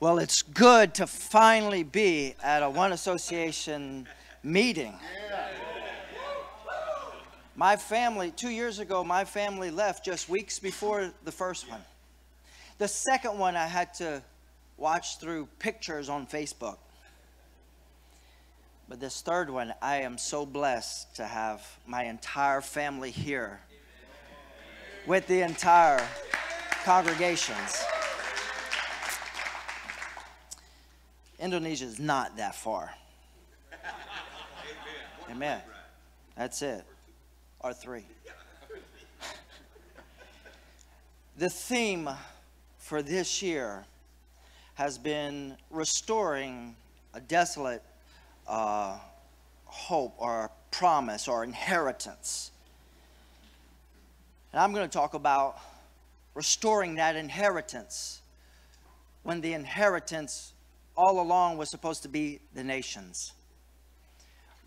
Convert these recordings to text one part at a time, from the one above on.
Well, it's good to finally be at a One Association meeting. My family, two years ago, my family left just weeks before the first one. The second one, I had to watch through pictures on Facebook. But this third one, I am so blessed to have my entire family here with the entire congregations. Indonesia is not that far. Amen. That's it. Or three. the theme for this year has been restoring a desolate uh, hope or promise or inheritance. And I'm going to talk about restoring that inheritance when the inheritance all along was supposed to be the nations.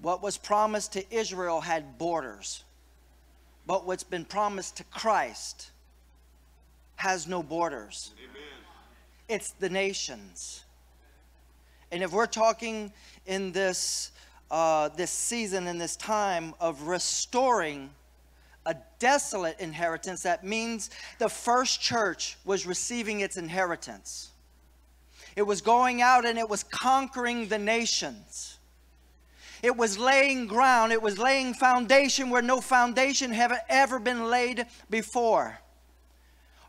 What was promised to Israel had borders, but what's been promised to Christ has no borders. Amen. It's the nations. And if we're talking in this uh, this season, in this time of restoring a desolate inheritance, that means the first church was receiving its inheritance. It was going out and it was conquering the nations. It was laying ground. It was laying foundation where no foundation had ever been laid before.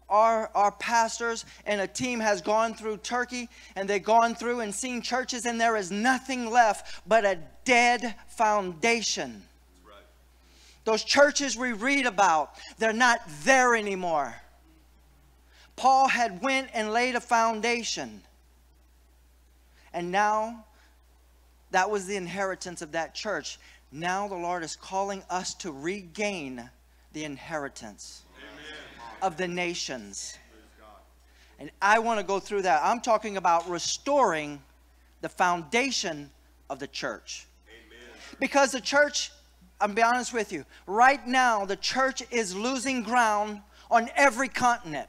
Our, our pastors and a team has gone through Turkey and they've gone through and seen churches and there is nothing left but a dead foundation. Those churches we read about, they're not there anymore. Paul had went and laid a foundation. And now, that was the inheritance of that church. Now the Lord is calling us to regain the inheritance Amen. of the nations. And I want to go through that. I'm talking about restoring the foundation of the church. Amen. Because the church, I'm be honest with you, right now the church is losing ground on every continent.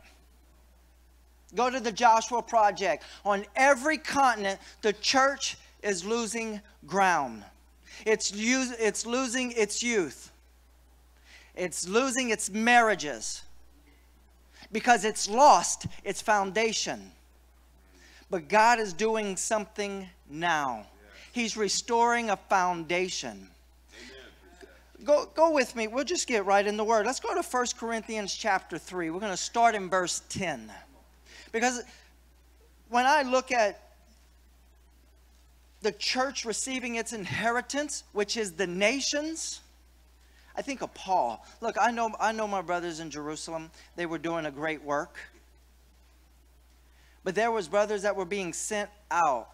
Go to the Joshua Project. On every continent, the church is losing ground. It's, it's losing its youth. It's losing its marriages because it's lost its foundation. But God is doing something now. He's restoring a foundation. Go, go with me. We'll just get right in the word. Let's go to 1 Corinthians chapter 3. We're going to start in verse 10. Because when I look at the church receiving its inheritance, which is the nations, I think of Paul. Look, I know, I know my brothers in Jerusalem. They were doing a great work. But there was brothers that were being sent out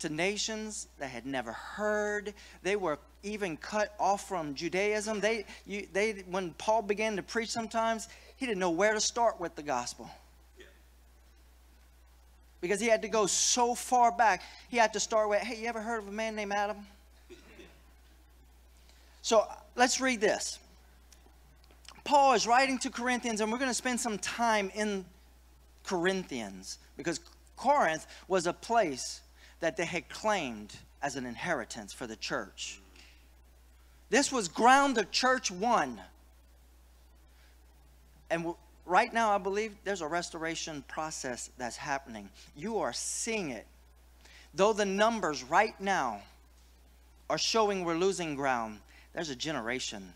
to nations that had never heard. They were even cut off from Judaism. They, you, they, when Paul began to preach sometimes, he didn't know where to start with the gospel because he had to go so far back. He had to start with, hey, you ever heard of a man named Adam? So let's read this. Paul is writing to Corinthians, and we're going to spend some time in Corinthians because Corinth was a place that they had claimed as an inheritance for the church. This was ground the church won. And right now, I believe there's a restoration process that's happening. You are seeing it. Though the numbers right now are showing we're losing ground, there's a generation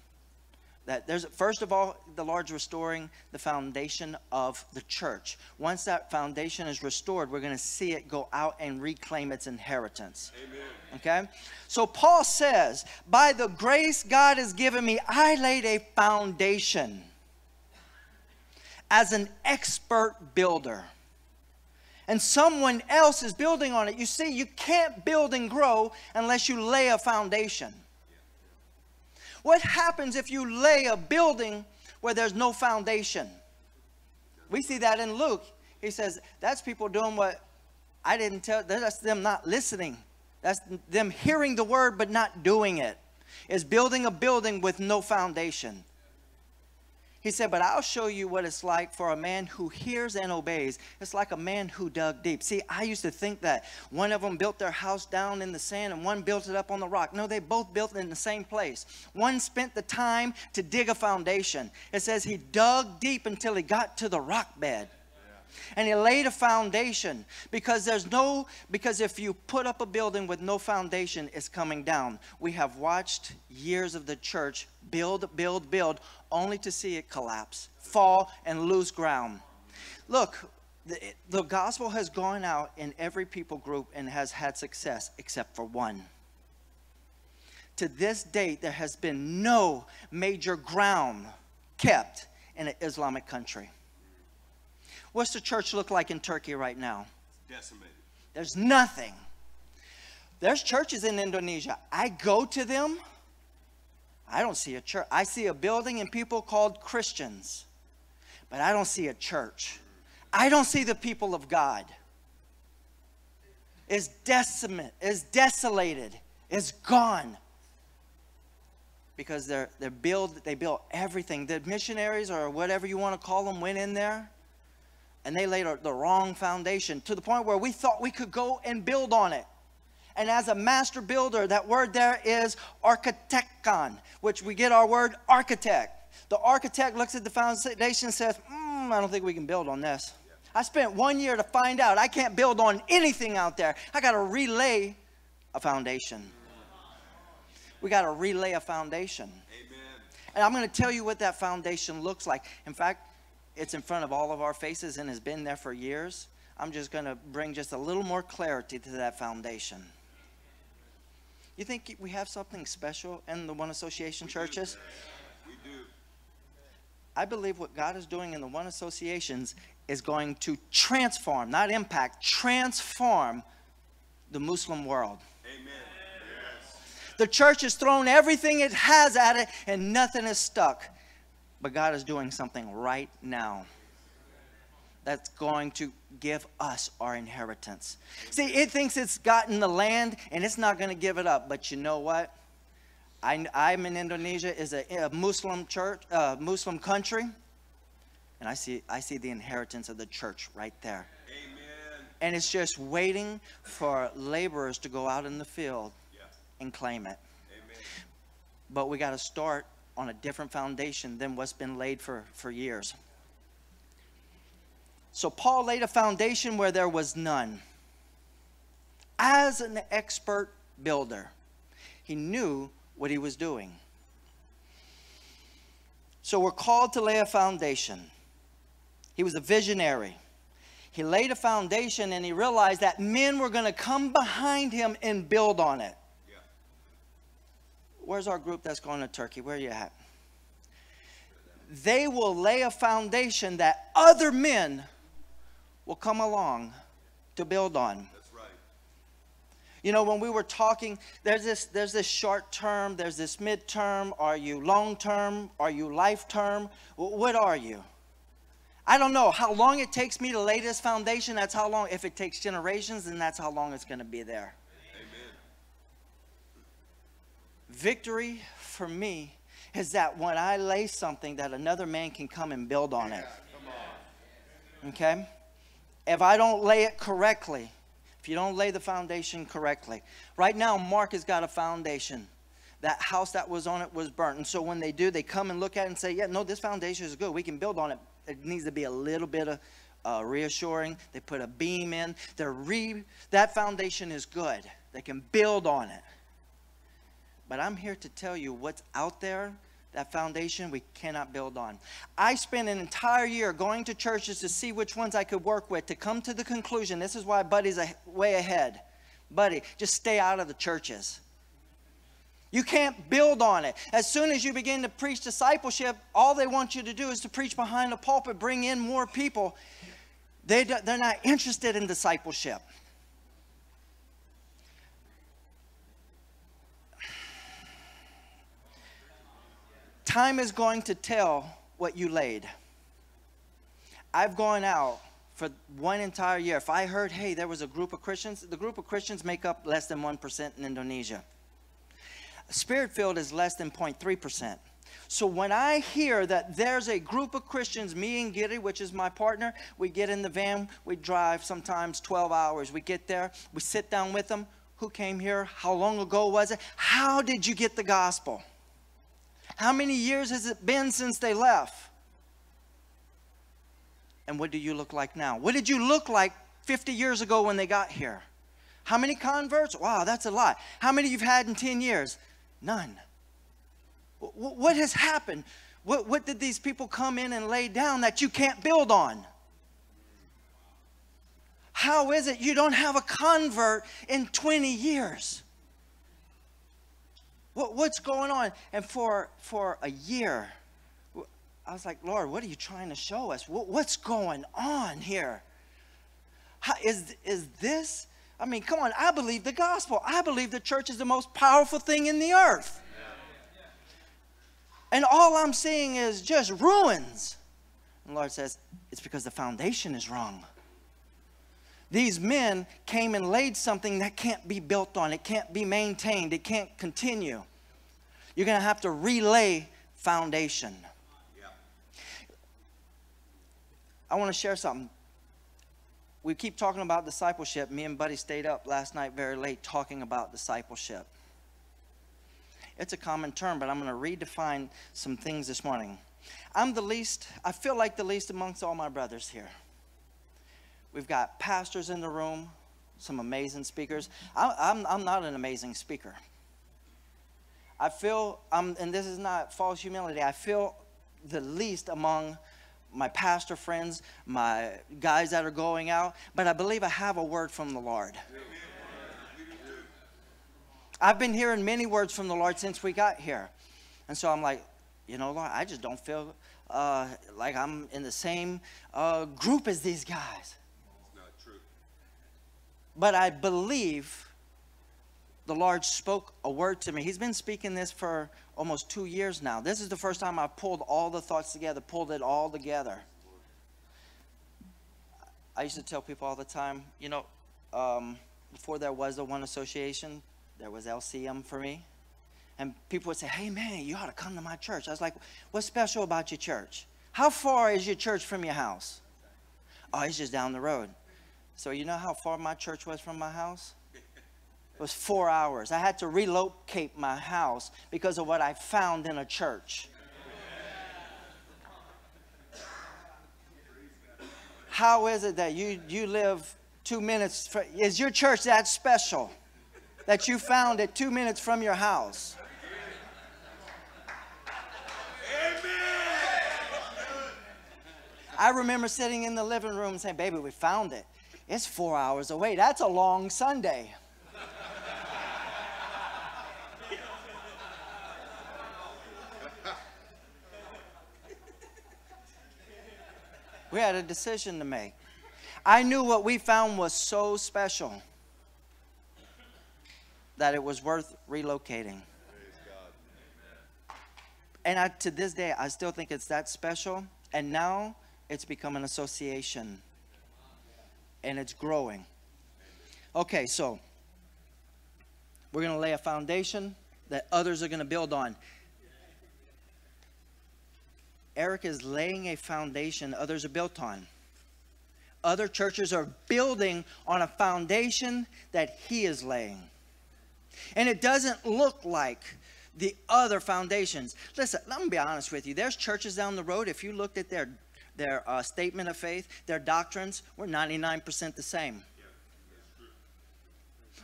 that there's first of all the lord's restoring the foundation of the church once that foundation is restored we're going to see it go out and reclaim its inheritance Amen. okay so paul says by the grace god has given me i laid a foundation as an expert builder. And someone else is building on it. You see, you can't build and grow unless you lay a foundation. What happens if you lay a building where there's no foundation? We see that in Luke. He says, that's people doing what I didn't tell. That's them not listening. That's them hearing the word but not doing it. Is building a building with no foundation. He said, But I'll show you what it's like for a man who hears and obeys. It's like a man who dug deep. See, I used to think that one of them built their house down in the sand and one built it up on the rock. No, they both built it in the same place. One spent the time to dig a foundation. It says he dug deep until he got to the rock bed and he laid a foundation because there's no because if you put up a building with no foundation it's coming down we have watched years of the church build build build only to see it collapse fall and lose ground look the, the gospel has gone out in every people group and has had success except for one to this date there has been no major ground kept in an islamic country What's the church look like in Turkey right now? Decimated. There's nothing. There's churches in Indonesia. I go to them. I don't see a church. I see a building and people called Christians, but I don't see a church. I don't see the people of God. It's decimate, it's desolated, it's gone. Because they're, they're build, they built everything. The missionaries or whatever you want to call them went in there and they laid the wrong foundation to the point where we thought we could go and build on it. And as a master builder, that word there is architecton, which we get our word architect. The architect looks at the foundation and says, mm, I don't think we can build on this. I spent one year to find out I can't build on anything out there. I got to relay a foundation. We got to relay a foundation. Amen. And I'm going to tell you what that foundation looks like. In fact, it's in front of all of our faces and has been there for years. I'm just going to bring just a little more clarity to that foundation. You think we have something special in the One Association we churches? Do. We do. I believe what God is doing in the One Associations is going to transform, not impact, transform the Muslim world. Amen. Yes. The church has thrown everything it has at it and nothing is stuck. But God is doing something right now that's going to give us our inheritance. See, it thinks it's gotten the land and it's not going to give it up. But you know what? I, am in Indonesia, is a, a, Muslim church, uh, Muslim country, and I see I see the inheritance of the church right there. Amen. And it's just waiting for laborers to go out in the field yeah. and claim it. Amen. But we got to start on a different foundation than what's been laid for, for years. So Paul laid a foundation where there was none. As an expert builder, he knew what he was doing. So we're called to lay a foundation. He was a visionary. He laid a foundation and he realized that men were going to come behind him and build on it. Where's our group that's going to Turkey? Where are you at? They will lay a foundation that other men will come along to build on. That's right. You know, when we were talking, there's this, there's this short term, there's this midterm. Are you long term? Are you life term? What are you? I don't know how long it takes me to lay this foundation. That's how long. If it takes generations, then that's how long it's going to be there. Amen. Victory for me is that when I lay something that another man can come and build on it. Okay? If I don't lay it correctly, if you don't lay the foundation correctly. Right now, Mark has got a foundation. That house that was on it was burnt. And so when they do, they come and look at it and say, yeah, no, this foundation is good. We can build on it. It needs to be a little bit of uh, reassuring. They put a beam in. They're re- that foundation is good. They can build on it. But I'm here to tell you what's out there, that foundation we cannot build on. I spent an entire year going to churches to see which ones I could work with to come to the conclusion. This is why Buddy's way ahead. Buddy, just stay out of the churches. You can't build on it. As soon as you begin to preach discipleship, all they want you to do is to preach behind the pulpit, bring in more people. They, they're not interested in discipleship. Time is going to tell what you laid. I've gone out for one entire year. If I heard, hey, there was a group of Christians, the group of Christians make up less than 1% in Indonesia. Spirit filled is less than 0.3%. So when I hear that there's a group of Christians, me and Giddy, which is my partner, we get in the van, we drive sometimes 12 hours. We get there, we sit down with them. Who came here? How long ago was it? How did you get the gospel? How many years has it been since they left? And what do you look like now? What did you look like 50 years ago when they got here? How many converts? Wow, that's a lot. How many you've had in 10 years? None. What has happened? What, what did these people come in and lay down that you can't build on? How is it you don't have a convert in 20 years? What, what's going on? And for, for a year, I was like, Lord, what are you trying to show us? What, what's going on here? How, is, is this? I mean, come on, I believe the gospel. I believe the church is the most powerful thing in the earth. And all I'm seeing is just ruins. And Lord says, it's because the foundation is wrong. These men came and laid something that can't be built on, it can't be maintained, it can't continue. You're going to have to relay foundation. Yeah. I want to share something. We keep talking about discipleship. Me and Buddy stayed up last night very late talking about discipleship. It's a common term, but I'm going to redefine some things this morning. I'm the least, I feel like the least amongst all my brothers here. We've got pastors in the room, some amazing speakers. I, I'm, I'm not an amazing speaker. I feel, I'm, and this is not false humility, I feel the least among my pastor friends, my guys that are going out, but I believe I have a word from the Lord. I've been hearing many words from the Lord since we got here. And so I'm like, you know, Lord, I just don't feel uh, like I'm in the same uh, group as these guys. But I believe the Lord spoke a word to me. He's been speaking this for almost two years now. This is the first time I've pulled all the thoughts together, pulled it all together. I used to tell people all the time, you know, um, before there was the One Association, there was LCM for me. And people would say, hey, man, you ought to come to my church. I was like, what's special about your church? How far is your church from your house? Oh, it's just down the road. So you know how far my church was from my house? It was four hours. I had to relocate my house because of what I found in a church. How is it that you, you live two minutes? For, is your church that special that you found it two minutes from your house? I remember sitting in the living room saying, Baby, we found it. It's four hours away. That's a long Sunday. we had a decision to make. I knew what we found was so special that it was worth relocating. And I, to this day, I still think it's that special. And now it's become an association and it's growing. Okay, so we're going to lay a foundation that others are going to build on. Eric is laying a foundation others are built on. Other churches are building on a foundation that he is laying. And it doesn't look like the other foundations. Listen, let me be honest with you. There's churches down the road, if you looked at their their uh, statement of faith, their doctrines were 99% the same.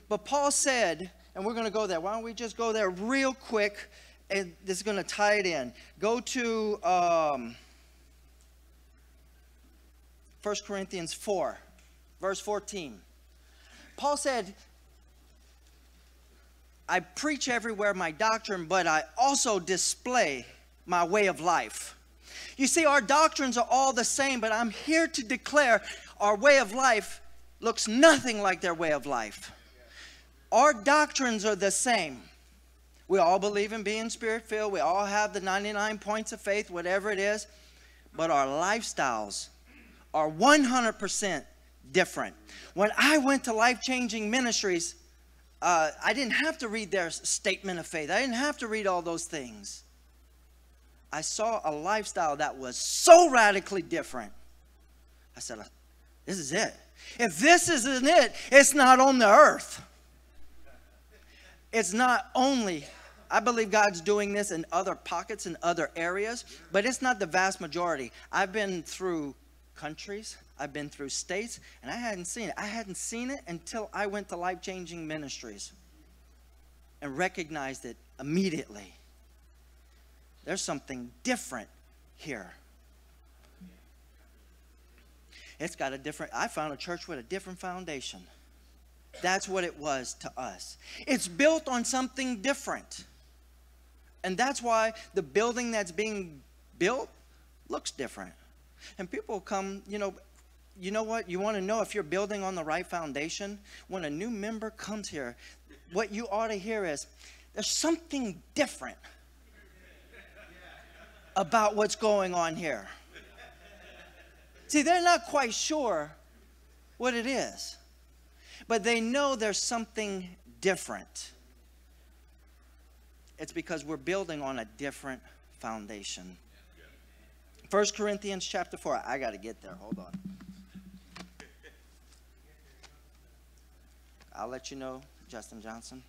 But Paul said, and we're going to go there. Why don't we just go there real quick? And this is going to tie it in. Go to um, 1 Corinthians 4, verse 14. Paul said, I preach everywhere my doctrine, but I also display my way of life. You see, our doctrines are all the same, but I'm here to declare our way of life looks nothing like their way of life. Our doctrines are the same. We all believe in being spirit filled. We all have the 99 points of faith, whatever it is. But our lifestyles are 100% different. When I went to life changing ministries, uh, I didn't have to read their statement of faith, I didn't have to read all those things. I saw a lifestyle that was so radically different. I said, This is it. If this isn't it, it's not on the earth. It's not only, I believe God's doing this in other pockets and other areas, but it's not the vast majority. I've been through countries, I've been through states, and I hadn't seen it. I hadn't seen it until I went to Life Changing Ministries and recognized it immediately. There's something different here. It's got a different, I found a church with a different foundation. That's what it was to us. It's built on something different. And that's why the building that's being built looks different. And people come, you know, you know what? You want to know if you're building on the right foundation? When a new member comes here, what you ought to hear is there's something different about what's going on here. See, they're not quite sure what it is, but they know there's something different. It's because we're building on a different foundation. 1 Corinthians chapter 4. I got to get there. Hold on. I'll let you know, Justin Johnson.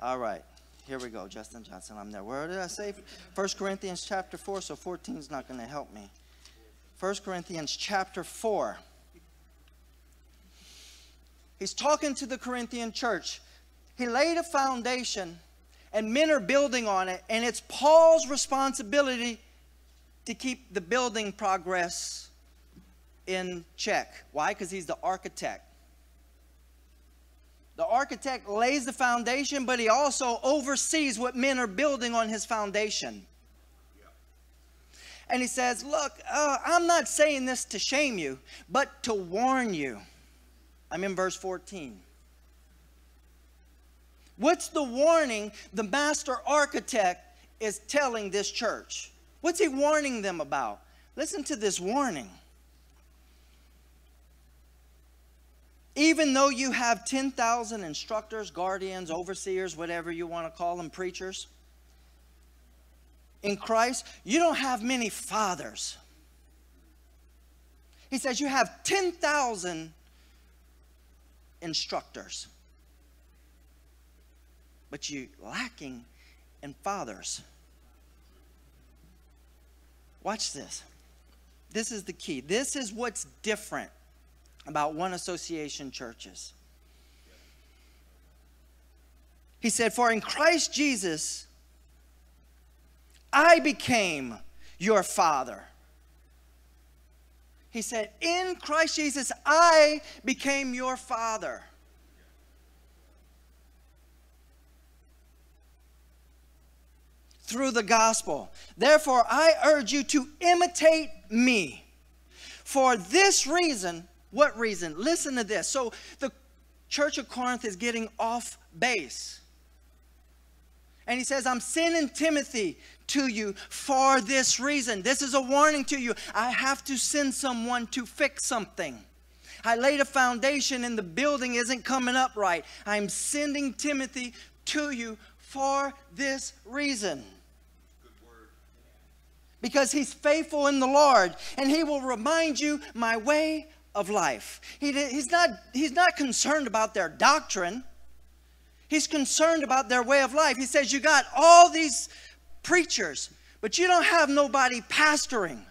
All right. Here we go, Justin Johnson. I'm there. Where did I say? 1 Corinthians chapter 4, so 14 is not going to help me. 1 Corinthians chapter 4. He's talking to the Corinthian church. He laid a foundation, and men are building on it, and it's Paul's responsibility to keep the building progress in check. Why? Because he's the architect. Architect lays the foundation, but he also oversees what men are building on his foundation. And he says, Look, uh, I'm not saying this to shame you, but to warn you. I'm in verse 14. What's the warning the master architect is telling this church? What's he warning them about? Listen to this warning. Even though you have 10,000 instructors, guardians, overseers, whatever you want to call them, preachers, in Christ, you don't have many fathers. He says you have 10,000 instructors, but you're lacking in fathers. Watch this. This is the key. This is what's different about one association churches. He said, For in Christ Jesus, I became your father. He said, In Christ Jesus, I became your father. Through the gospel. Therefore, I urge you to imitate me. For this reason, what reason? Listen to this. So the church of Corinth is getting off base. And he says, I'm sending Timothy to you for this reason. This is a warning to you. I have to send someone to fix something. I laid a foundation and the building isn't coming up right. I'm sending Timothy to you for this reason. Because he's faithful in the Lord and he will remind you my way of life. He, he's, not, he's not concerned about their doctrine. He's concerned about their way of life. He says, You got all these preachers, but you don't have nobody pastoring.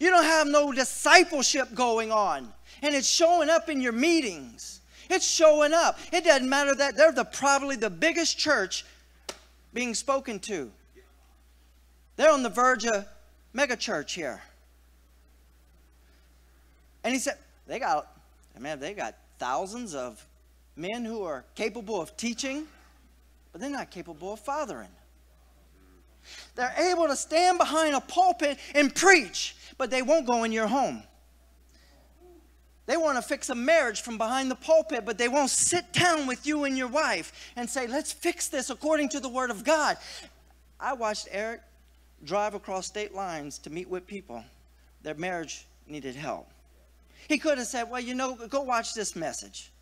You don't have no discipleship going on. And it's showing up in your meetings. It's showing up. It doesn't matter that they're the, probably the biggest church being spoken to. They're on the verge of megachurch here. And he said, they got, man, they got thousands of men who are capable of teaching, but they're not capable of fathering. They're able to stand behind a pulpit and preach, but they won't go in your home. They want to fix a marriage from behind the pulpit, but they won't sit down with you and your wife and say, let's fix this according to the Word of God. I watched Eric drive across state lines to meet with people. Their marriage needed help. He could have said, Well, you know, go watch this message.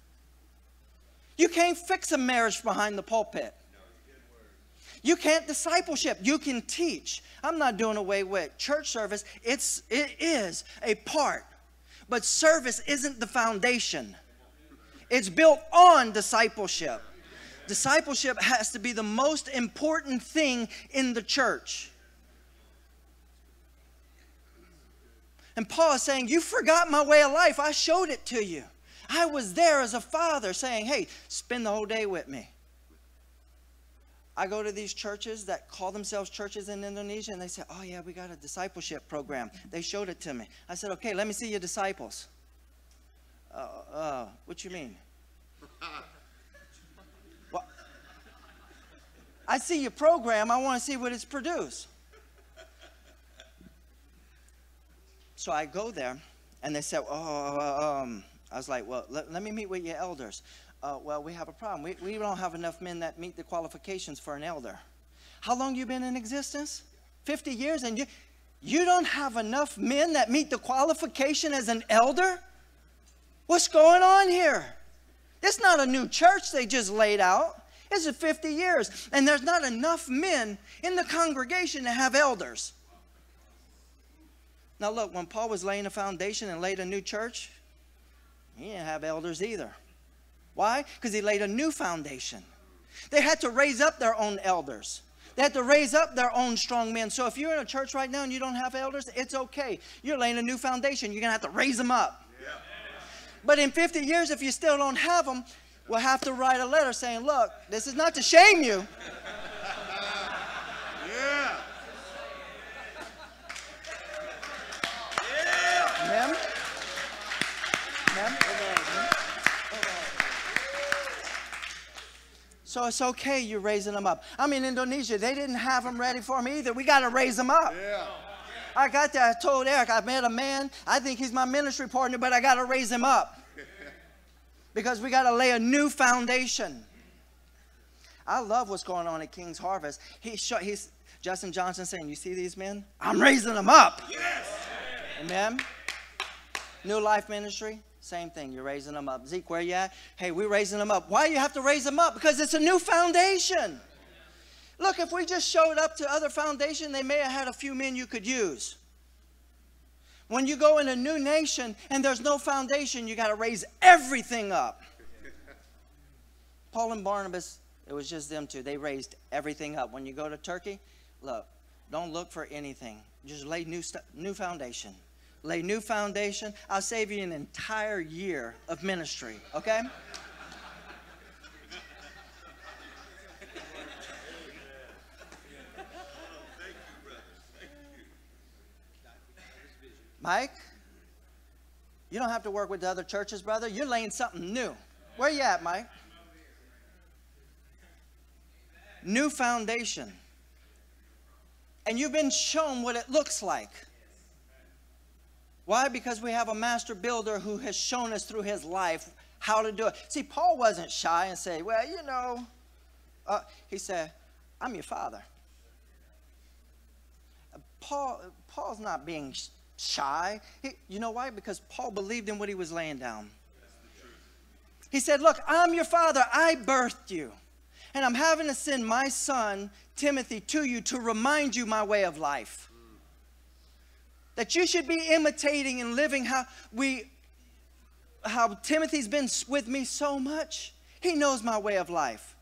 You can't fix a marriage behind the pulpit. You can't discipleship. You can teach. I'm not doing away with church service. It's it is a part. But service isn't the foundation. It's built on discipleship. Discipleship has to be the most important thing in the church. And Paul is saying, You forgot my way of life. I showed it to you. I was there as a father saying, Hey, spend the whole day with me. I go to these churches that call themselves churches in Indonesia and they say, Oh, yeah, we got a discipleship program. They showed it to me. I said, Okay, let me see your disciples. Uh, uh, what you mean? well, I see your program. I want to see what it's produced. So I go there, and they said, "Oh, um," I was like, "Well, let, let me meet with your elders." Uh, well, we have a problem. We, we don't have enough men that meet the qualifications for an elder. How long you been in existence? 50 years, and you you don't have enough men that meet the qualification as an elder? What's going on here? It's not a new church they just laid out. It's 50 years, and there's not enough men in the congregation to have elders. Now, look, when Paul was laying a foundation and laid a new church, he didn't have elders either. Why? Because he laid a new foundation. They had to raise up their own elders. They had to raise up their own strong men. So if you're in a church right now and you don't have elders, it's okay. You're laying a new foundation. You're going to have to raise them up. But in 50 years, if you still don't have them, we'll have to write a letter saying, look, this is not to shame you. Yeah. Amen. Amen. So it's okay you're raising them up. I'm in Indonesia. They didn't have them ready for me either. We got to raise them up. Yeah. I got there. I told Eric, I met a man. I think he's my ministry partner, but I got to raise him up because we got to lay a new foundation. I love what's going on at King's Harvest. He show, he's Justin Johnson saying, "You see these men? I'm raising them up." Yes. Amen. New Life Ministry, same thing. You're raising them up. Zeke, where you at? Hey, we're raising them up. Why you have to raise them up? Because it's a new foundation. Look, if we just showed up to other foundation, they may have had a few men you could use. When you go in a new nation and there's no foundation, you got to raise everything up. Paul and Barnabas, it was just them two. They raised everything up. When you go to Turkey, look, don't look for anything. Just lay new new foundation. Lay new foundation. I'll save you an entire year of ministry, okay? Mike, you don't have to work with the other churches, brother. You're laying something new. Where you at, Mike? New foundation. And you've been shown what it looks like. Why? Because we have a master builder who has shown us through his life how to do it. See, Paul wasn't shy and say, well, you know, uh, he said, I'm your father. Paul, Paul's not being shy. He, you know why? Because Paul believed in what he was laying down. He said, Look, I'm your father. I birthed you. And I'm having to send my son, Timothy, to you to remind you my way of life. That you should be imitating and living how we how Timothy's been with me so much. He knows my way of life.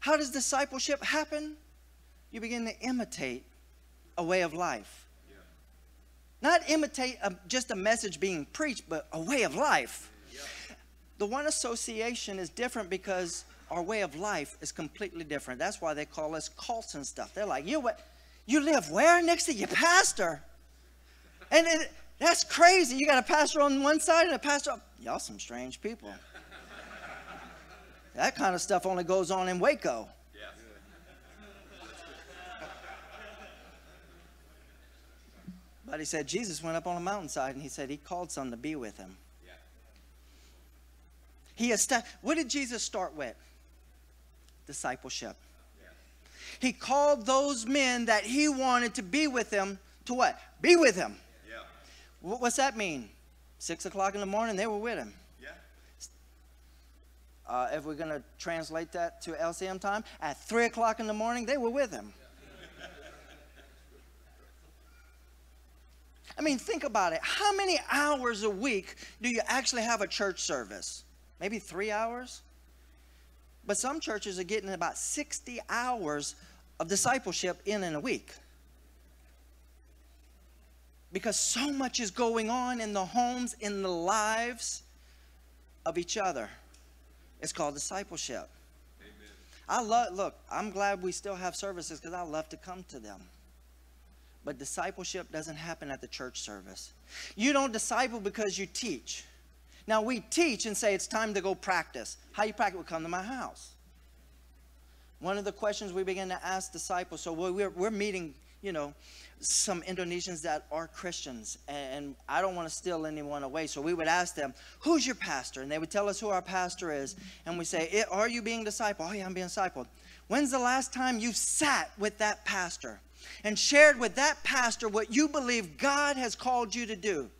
How does discipleship happen? You begin to imitate a way of life. Not imitate a, just a message being preached, but a way of life. The one association is different because our way of life is completely different. That's why they call us cults and stuff. They're like, you what? You live where? Next to your pastor. And it, that's crazy. You got a pastor on one side and a pastor. Y'all some strange people. That kind of stuff only goes on in Waco. But he said Jesus went up on a mountainside and he said he called some to be with him. Yeah. He established, what did Jesus start with? Discipleship. Yeah. He called those men that he wanted to be with him to what? Be with him. Yeah. What, what's that mean? Six o'clock in the morning, they were with him. Yeah. uh, if we're going to translate that to LCM time, at 3 o'clock in the morning, they were with him. I mean, think about it. How many hours a week do you actually have a church service? Maybe three hours? But some churches are getting about 60 hours of discipleship in in a week. Because so much is going on in the homes, in the lives of each other. It's called discipleship. Amen. I love, look, I'm glad we still have services because I love to come to them. But discipleship doesn't happen at the church service. You don't disciple because you teach. Now we teach and say it's time to go practice. How you practice? Well, come to my house. One of the questions we begin to ask disciples. So we're, we're meeting, you know, some Indonesians that are Christians, and I don't want to steal anyone away. So we would ask them, "Who's your pastor?" And they would tell us who our pastor is, and we say, eh, "Are you being discipled?" "Oh yeah, I'm being discipled." When's the last time you sat with that pastor and shared with that pastor what you believe God has called you to do?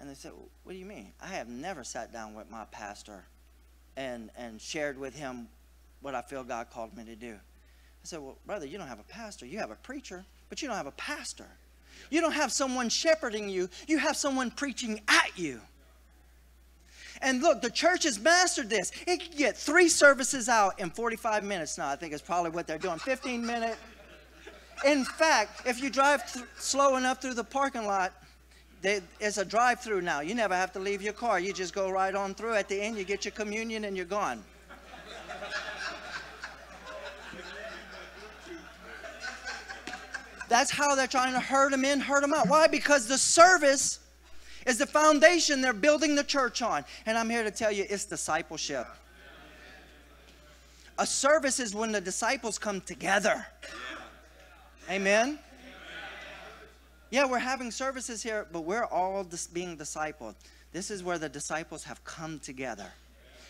And they said, What do you mean? I have never sat down with my pastor and, and shared with him what I feel God called me to do. I said, Well, brother, you don't have a pastor. You have a preacher, but you don't have a pastor. You don't have someone shepherding you, you have someone preaching at you. And look, the church has mastered this. It can get three services out in 45 minutes now. I think it's probably what they're doing. 15 minute. In fact, if you drive slow enough through the parking lot, they, it's a drive through now. You never have to leave your car. You just go right on through. At the end, you get your communion and you're gone. That's how they're trying to herd them in, herd them out. Why? Because the service is the foundation they're building the church on. And I'm here to tell you it's discipleship. A service is when the disciples come together. Amen. Yeah, we're having services here, but we're all being discipled. This is where the disciples have come together.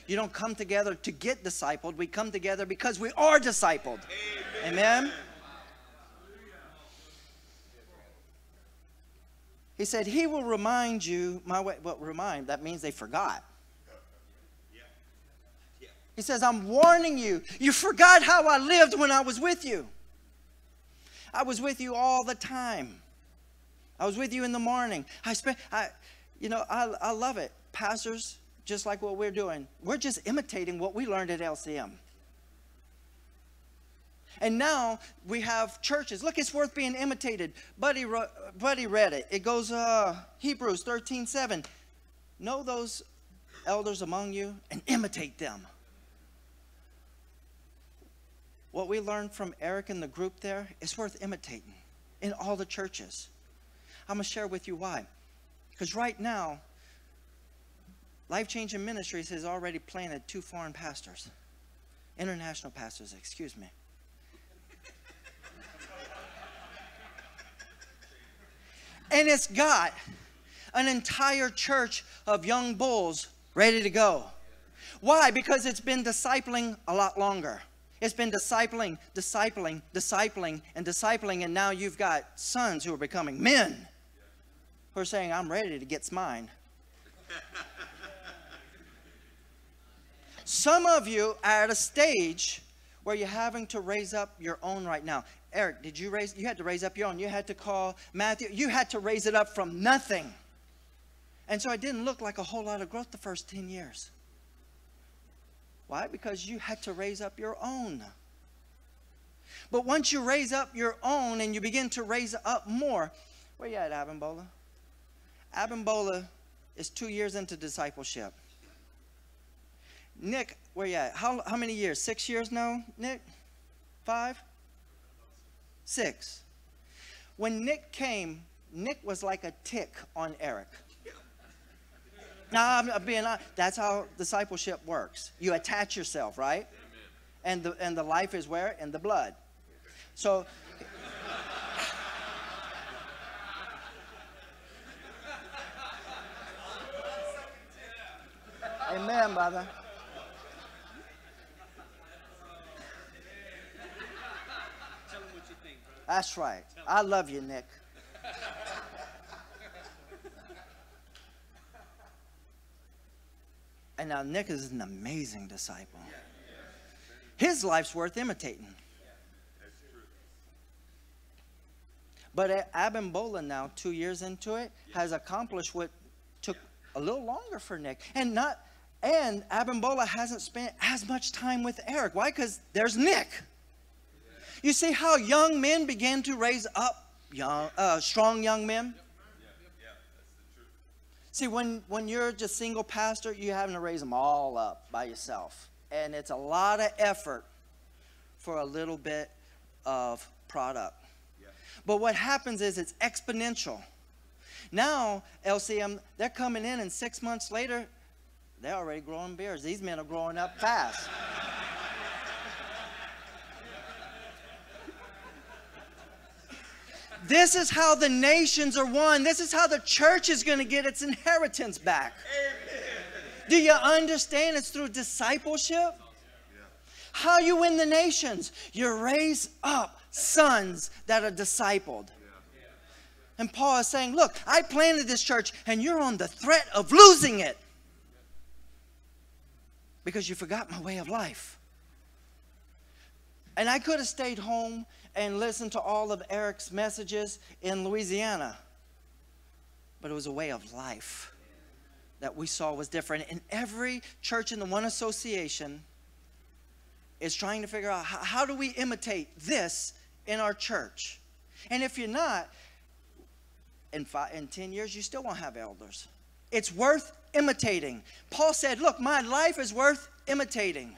You don't come together to get discipled. We come together because we are discipled. Amen. Amen? He said, He will remind you my way. Well, remind, that means they forgot. He says, I'm warning you. You forgot how I lived when I was with you. I was with you all the time. I was with you in the morning. I spent, I, you know, I, I love it. Pastors, just like what we're doing, we're just imitating what we learned at LCM. And now we have churches. Look, it's worth being imitated. Buddy, Buddy read it. It goes uh, Hebrews 13 7. Know those elders among you and imitate them. What we learned from Eric and the group there is worth imitating in all the churches. I'm going to share with you why. Because right now, Life Changing Ministries has already planted two foreign pastors, international pastors, excuse me. And it's got an entire church of young bulls ready to go. Why? Because it's been discipling a lot longer. It's been discipling, discipling, discipling, and discipling, and now you've got sons who are becoming men who are saying, I'm ready to get mine. Some of you are at a stage where you're having to raise up your own right now. Eric, did you raise? You had to raise up your own. You had to call Matthew. You had to raise it up from nothing. And so it didn't look like a whole lot of growth the first 10 years. Why? Because you had to raise up your own. But once you raise up your own and you begin to raise up more, where you at, Abimbola? Abimbola is two years into discipleship. Nick, where you at? How, how many years? Six years now, Nick? Five? Six. When Nick came, Nick was like a tick on Eric. Now, I'm being honest. That's how discipleship works. You attach yourself, right? And the, and the life is where? In the blood. So Amen, brother. That's right. I love you, Nick. And now Nick is an amazing disciple. His life's worth imitating. But Abimbola now, two years into it, has accomplished what took a little longer for Nick. And not and Abimbola hasn't spent as much time with Eric. Why? Because there's Nick. You see how young men begin to raise up young, uh, strong young men? See, when, when you're just single pastor, you're having to raise them all up by yourself. And it's a lot of effort for a little bit of product. Yeah. But what happens is it's exponential. Now, LCM, they're coming in, and six months later, they're already growing beards. These men are growing up fast. This is how the nations are won. This is how the church is going to get its inheritance back. Do you understand? It's through discipleship. How you win the nations? You raise up sons that are discipled. And Paul is saying, Look, I planted this church, and you're on the threat of losing it because you forgot my way of life. And I could have stayed home and listen to all of Eric's messages in Louisiana. But it was a way of life that we saw was different. And every church in the one association is trying to figure out how, do we imitate this in our church? And if you're not, in, five, in 10 years, you still won't have elders. It's worth imitating. Paul said, Look, my life is worth imitating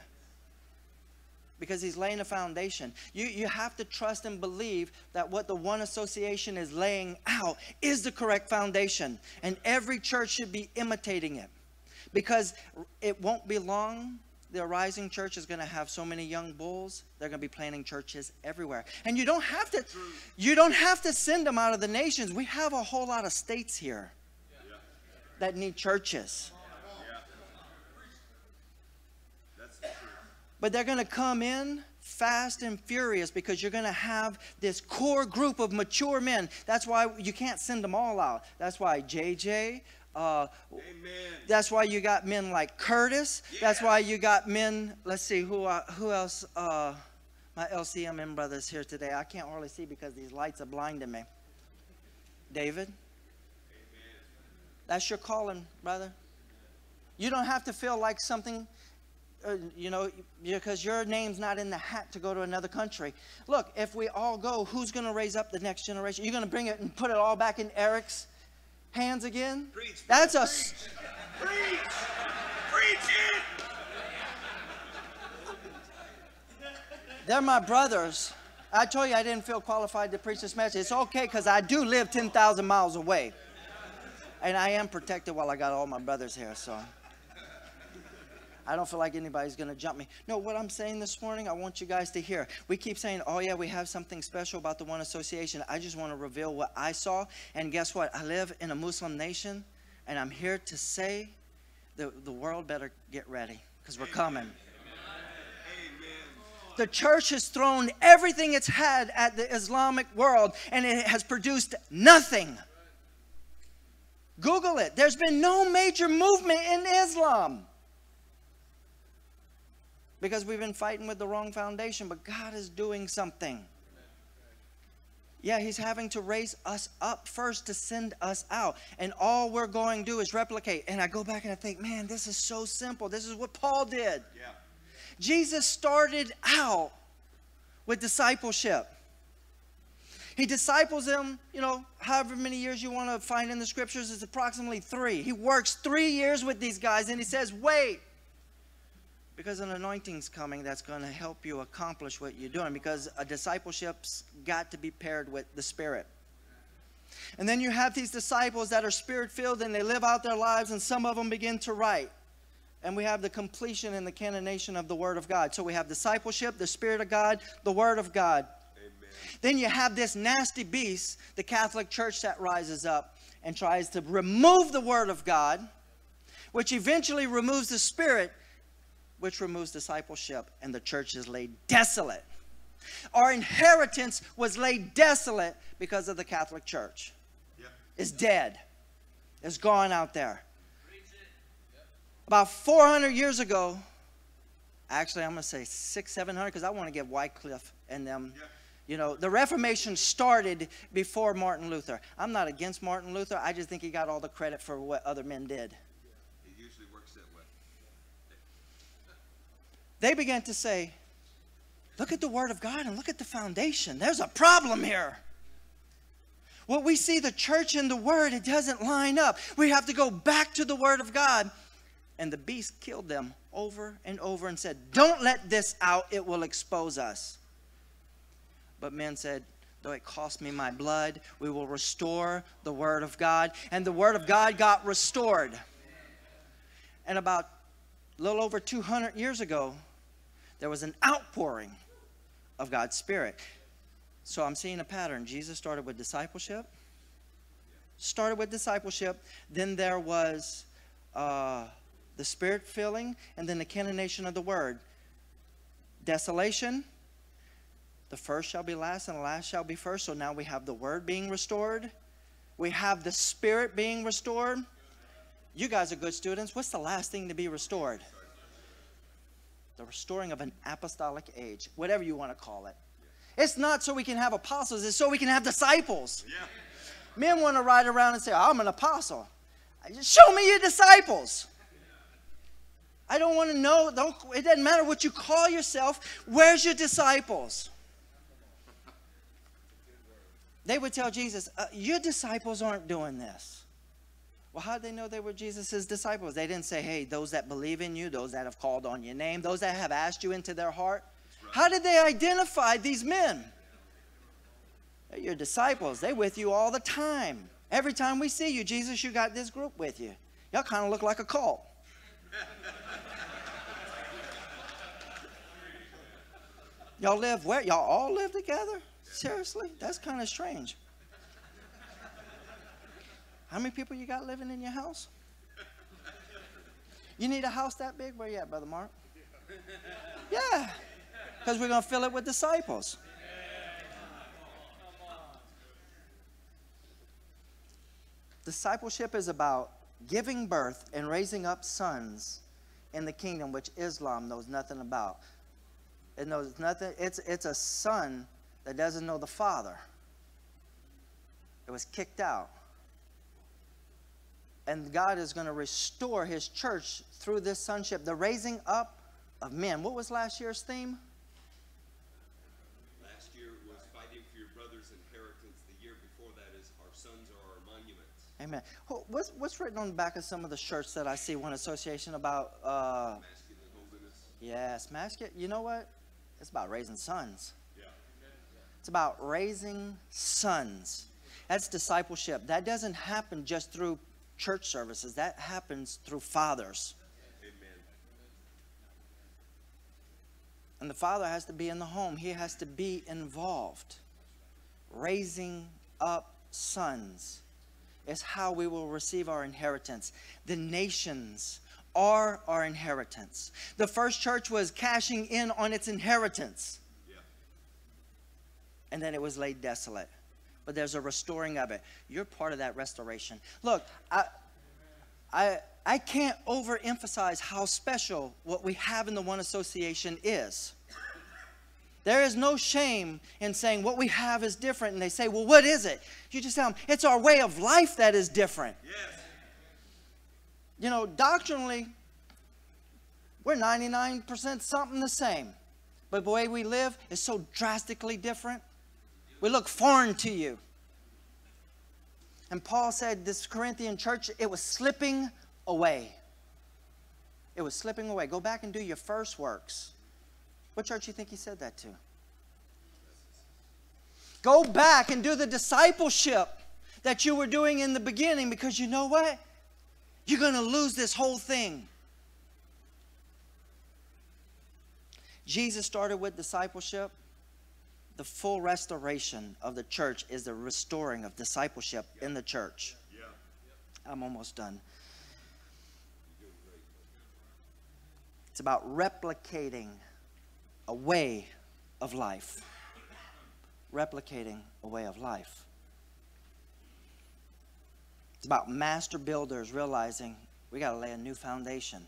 because he's laying a foundation. You, you have to trust and believe that what the one association is laying out is the correct foundation. And every church should be imitating it because it won't be long. The Arising Church is going to have so many young bulls. They're going to be planting churches everywhere. And you don't have to you don't have to send them out of the nations. We have a whole lot of states here that need churches. But they're going to come in fast and furious because you're going to have this core group of mature men. That's why you can't send them all out. That's why JJ. Uh, that's why you got men like Curtis. Yeah. That's why you got men. Let's see who uh, who else. Uh, my LCMN brothers here today. I can't hardly see because these lights are blinding me. David. Amen. That's your calling, brother. You don't have to feel like something uh, you know, because your name's not in the hat to go to another country. Look, if we all go, who's going to raise up the next generation? You're going to bring it and put it all back in Eric's hands again? Preach, That's a. Preach! Preach it! They're my brothers. I told you I didn't feel qualified to preach this message. It's okay because I do live 10,000 miles away. And I am protected while I got all my brothers here, so. I don't feel like anybody's going to jump me. No, what I'm saying this morning, I want you guys to hear. We keep saying, oh, yeah, we have something special about the One Association. I just want to reveal what I saw. And guess what? I live in a Muslim nation, and I'm here to say the, the world better get ready because we're coming. Amen. The church has thrown everything it's had at the Islamic world, and it has produced nothing. Google it. There's been no major movement in Islam because we've been fighting with the wrong foundation, but God is doing something. Yeah, He's having to raise us up first to send us out. And all we're going to do is replicate. And I go back and I think, man, this is so simple. This is what Paul did. Yeah. Jesus started out with discipleship. He disciples them, you know, however many years you want to find in the scriptures, it's approximately three. He works three years with these guys and he says, wait, because an anointing's coming that's going to help you accomplish what you're doing because a discipleship's got to be paired with the spirit. And then you have these disciples that are spirit filled and they live out their lives and some of them begin to write. And we have the completion and the canonization of the word of god. So we have discipleship the spirit of god the word of god. Amen. then you have this nasty beast the catholic church that rises up and tries to remove the word of god which eventually removes the spirit which removes discipleship, and the church is laid desolate. Our inheritance was laid desolate because of the Catholic Church. Yep. It's dead. It's gone out there. About 400 years ago, actually, I'm going to say six, 700, because I want to give Wycliffe and them. You know, the Reformation started before Martin Luther. I'm not against Martin Luther. I just think he got all the credit for what other men did. It usually works that way. They began to say, look at the Word of God and look at the foundation. There's a problem here. What we see the church and the Word, it doesn't line up. We have to go back to the Word of God. And the beast killed them over and over and said, Don't let this out, it will expose us. But men said, Though it cost me my blood, we will restore the Word of God. And the Word of God got restored. And about a little over 200 years ago, there was an outpouring of God's Spirit. So I'm seeing a pattern. Jesus started with discipleship. Started with discipleship. Then there was uh, the Spirit filling, and then the canonation of the Word. Desolation. The first shall be last, and the last shall be first. So now we have the Word being restored. We have the Spirit being restored. You guys are good students. What's the last thing to be restored? The restoring of an apostolic age, whatever you want to call it. It's not so we can have apostles, it's so we can have disciples. Yeah. Men want to ride around and say, I'm an apostle. Just show me your disciples. I don't want to know. Don't, it doesn't matter what you call yourself. Where's your disciples? They would tell Jesus, uh, Your disciples aren't doing this. Well, how did they know they were Jesus' disciples? They didn't say, Hey, those that believe in you, those that have called on your name, those that have asked you into their heart. How did they identify these men? They're your disciples. They're with you all the time. Every time we see you, Jesus, you got this group with you. Y'all kind of look like a cult. Y'all live where? Y'all all live together? Seriously? That's kind of strange. How many people you got living in your house? You need a house that big? Where you at, Brother Mark? Yeah. Because we're going to fill it with disciples. Discipleship is about giving birth and raising up sons in the kingdom, which Islam knows nothing about. It knows nothing. It's, it's a son that doesn't know the father. It was kicked out. And God is going to restore his church through this sonship, the raising up of men. What was last year's theme? Last year was fighting for your brother's inheritance. The year before that is our sons are our monuments. Amen. What's, what's written on the back of some of the shirts that I see one association about? Uh, Masculine holiness. yes, masculine. You know what? It's about raising sons. Yeah. It's about raising sons. That's discipleship. That doesn't happen just through church services, that happens through fathers. Amen. And the father has to be in the home, he has to be involved. Raising up sons is how we will receive our inheritance. The nations are our inheritance. The first church was cashing in on its inheritance. Yeah. and then it was laid desolate. But there's a restoring of it. You're part of that restoration. Look, I, I, I can't overemphasize how special what we have in the One Association is. There is no shame in saying what we have is different. And they say, well, what is it? You just tell them, it's our way of life that is different. Yes. You know, doctrinally, we're 99% something the same. But the way we live is so drastically different. We look foreign to you. And Paul said this Corinthian church, it was slipping away. It was slipping away. Go back and do your first works. What church you think he said that to? Go back and do the discipleship that you were doing in the beginning because you know what? You're going to lose this whole thing. Jesus started with discipleship. The full restoration of the church is the restoring of discipleship in the church. Yeah. I'm almost done. It's about replicating a way of life. Replicating a way of life. It's about master builders realizing we got to lay a new foundation.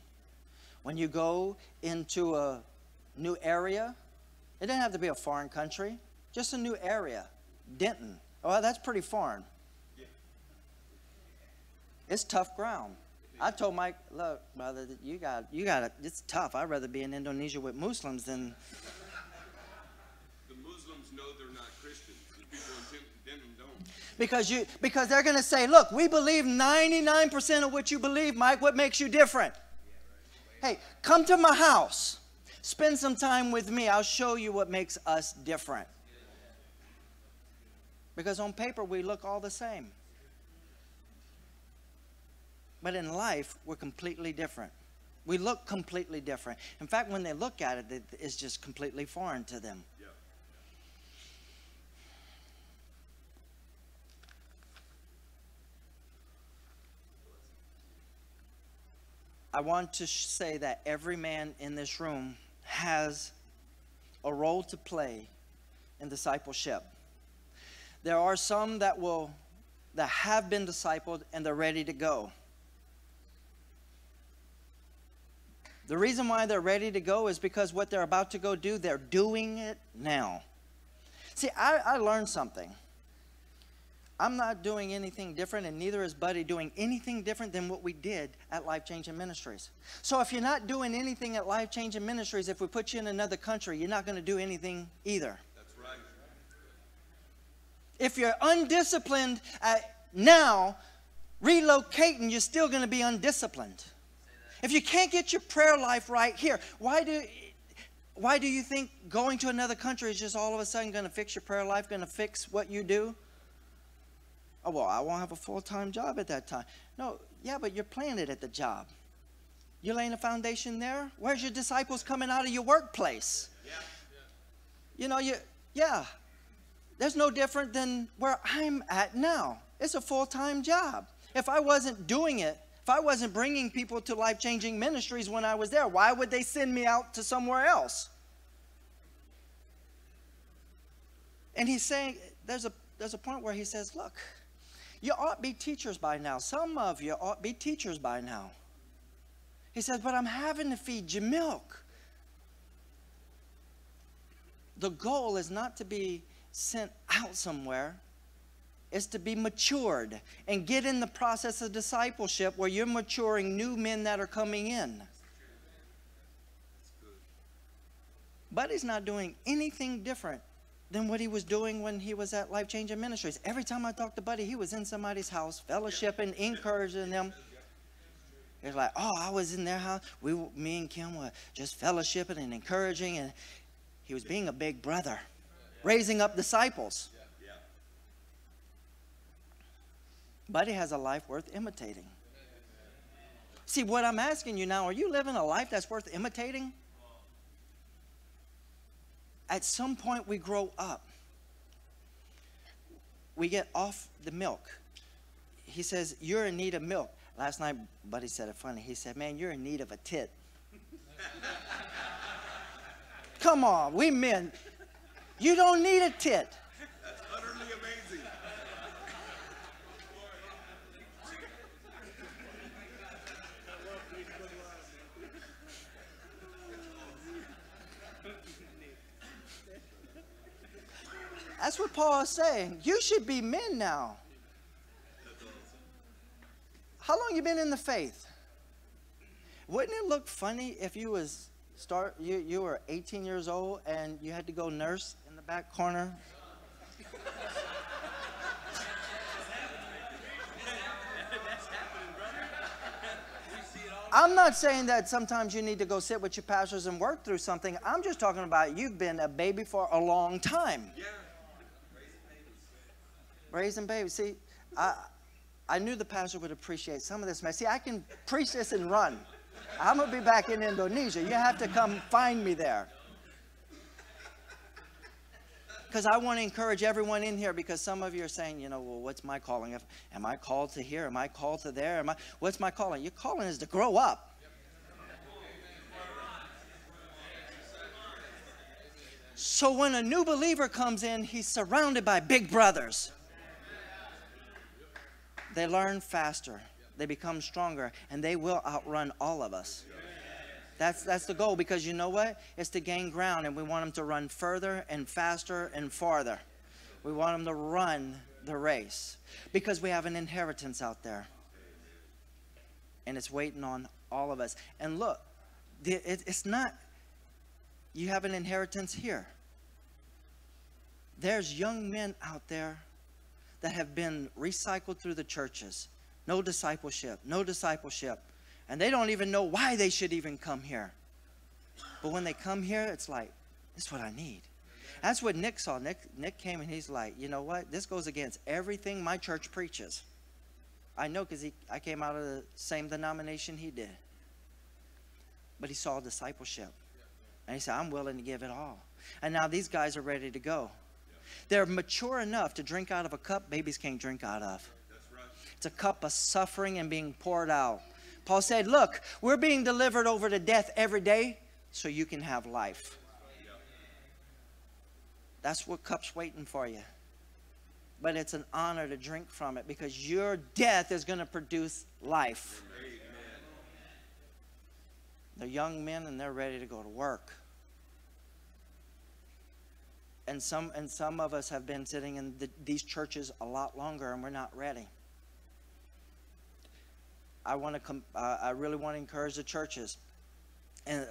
When you go into a new area, it doesn't have to be a foreign country, just a new area. Denton. Oh, that's pretty foreign. It's tough ground. I told Mike, look, brother, you got, you got it. It's tough. I'd rather be in Indonesia with Muslims than. The Muslims know they're not Christians. The people in Denton don't. Because you, because they're going to say, look, we believe 99% of what you believe, Mike. What makes you different? Hey, come to my house. Spend some time with me. I'll show you what makes us different. Because on paper, we look all the same. But in life, we're completely different. We look completely different. In fact, when they look at it, it's just completely foreign to them. I want to say that every man in this room has a role to play in discipleship. There are some that will that have been discipled and they're ready to go. The reason why they're ready to go is because what they're about to go do, they're doing it now. See, I, I learned something. I'm not doing anything different, and neither is Buddy doing anything different than what we did at Life Changing Ministries. So if you're not doing anything at Life Changing Ministries, if we put you in another country, you're not going to do anything either. That's right. If you're undisciplined at now, relocating, you're still going to be undisciplined. If you can't get your prayer life right here, why do why do you think going to another country is just all of a sudden going to fix your prayer life, going to fix what you do? Oh, well, I won't have a full time job at that time. No, yeah, but you're planted at the job. You're laying a foundation there. Where's your disciples coming out of your workplace? Yeah. You know, you, yeah, there's no different than where I'm at now. It's a full time job. If I wasn't doing it, if I wasn't bringing people to life changing ministries when I was there, why would they send me out to somewhere else? And he's saying, there's a, there's a point where he says, look, you ought to be teachers by now. Some of you ought to be teachers by now. He says, but I'm having to feed you milk. The goal is not to be sent out somewhere is to be matured and get in the process of discipleship where you're maturing new men that are coming in. But he's not doing anything different than what he was doing when he was at Life Changing Ministries. Every time I talked to Buddy, he was in somebody's house, fellowshipping, encouraging them. It's like, oh, I was in their house. We, me and Kim were just fellowshipping and encouraging, and he was being a big brother, raising up disciples. Buddy has a life worth imitating. See, what I'm asking you now, are you living a life that's worth imitating? At some point, we grow up. We get off the milk. He says, You're in need of milk. Last night, Buddy said it funny. He said, Man, you're in need of a tit. Come on, we men. You don't need a tit. That's what Paul is saying. You should be men now. How long you been in the faith? Wouldn't it look funny if you was start you, you were 18 years old and you had to go nurse in the back corner? I'm not saying that sometimes you need to go sit with your pastors and work through something. I'm just talking about you've been a baby for a long time. Yeah. Raising babies. See, I, I knew the pastor would appreciate some of this. Man, see, I can preach this and run. I'm going to be back in Indonesia. You have to come find me there. Because I want to encourage everyone in here because some of you are saying, you know, well, what's my calling? If, am I called to here? Am I called to there? Am I, what's my calling? Your calling is to grow up. So when a new believer comes in, he's surrounded by big brothers. They learn faster, they become stronger, and they will outrun all of us. That's, that's the goal because you know what? It's to gain ground and we want them to run further and faster and farther. We want them to run the race because we have an inheritance out there. And it's waiting on all of us. And look, it's not, you have an inheritance here. There's young men out there that have been recycled through the churches. No discipleship, no discipleship. And they don't even know why they should even come here. But when they come here, it's like, this is what I need. That's what Nick saw. Nick, Nick came and he's like, you know what? This goes against everything my church preaches. I know because I came out of the same denomination he did. But he saw discipleship. And he said, I'm willing to give it all. And now these guys are ready to go. They're mature enough to drink out of a cup babies can't drink out of. It's a cup of suffering and being poured out. Paul said, Look, we're being delivered over to death every day so you can have life. That's what cup's waiting for you. But it's an honor to drink from it because your death is going to produce life. They're young men and they're ready to go to work. And some, and some of us have been sitting in the, these churches a lot longer and we're not ready. I want to come, uh, I really want to encourage the churches. And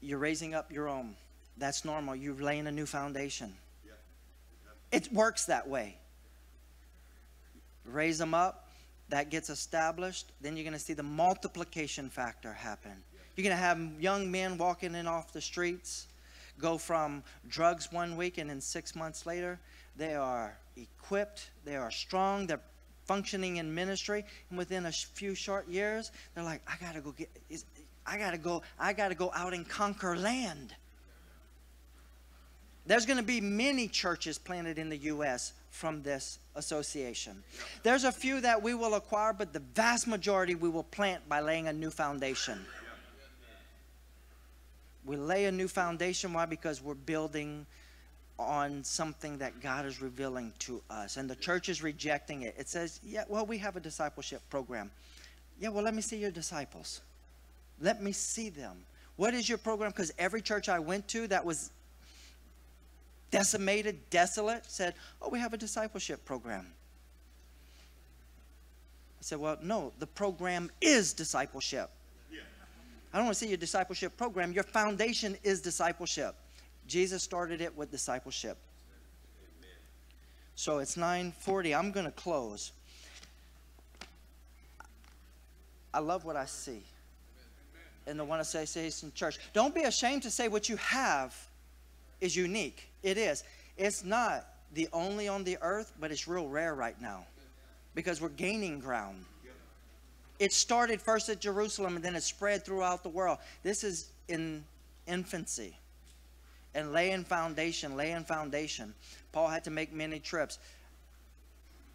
you're raising up your own. That's normal. You're laying a new foundation. Yeah. Yeah. It works that way. Raise them up, that gets established, then you're going to see the multiplication factor happen. Yeah. You're going to have young men walking in off the streets, go from drugs one week, and then six months later, they are equipped, they are strong, they're functioning in ministry, and within a few short years, they're like, I gotta go get, I gotta go, I gotta go out and conquer land. There's going to be many churches planted in the U.S. from this association. There's a few that we will acquire, but the vast majority we will plant by laying a new foundation. We lay a new foundation. Why? Because we're building on something that God is revealing to us. And the church is rejecting it. It says, yeah, well, we have a discipleship program. Yeah, well, let me see your disciples. Let me see them. What is your program? Because every church I went to that was decimated, desolate, said, Oh, we have a discipleship program. I said, Well, no, the program is discipleship. I don't want to see your discipleship program. Your foundation is discipleship. Jesus started it with discipleship. Amen. So it's 9:40. I'm going to close. I love what I see in the One Association Church. Don't be ashamed to say what you have is unique. It is. It's not the only on the earth, but it's real rare right now because we're gaining ground. It started first at Jerusalem and then it spread throughout the world. This is in infancy and laying foundation, laying foundation. Paul had to make many trips.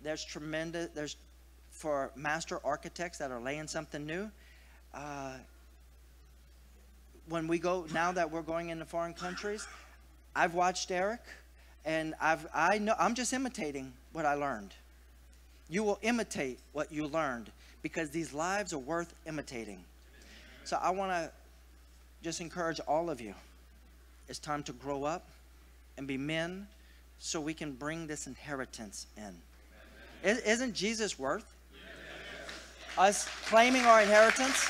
There's tremendous, there's for master architects that are laying something new. Uh, when we go, now that we're going into foreign countries, I've watched Eric, and I've, I know, I'm just imitating what I learned. You will imitate what you learned because these lives are worth imitating. So I want to just encourage all of you. It's time to grow up and be men so we can bring this inheritance in. Isn't Jesus worth us claiming our inheritance?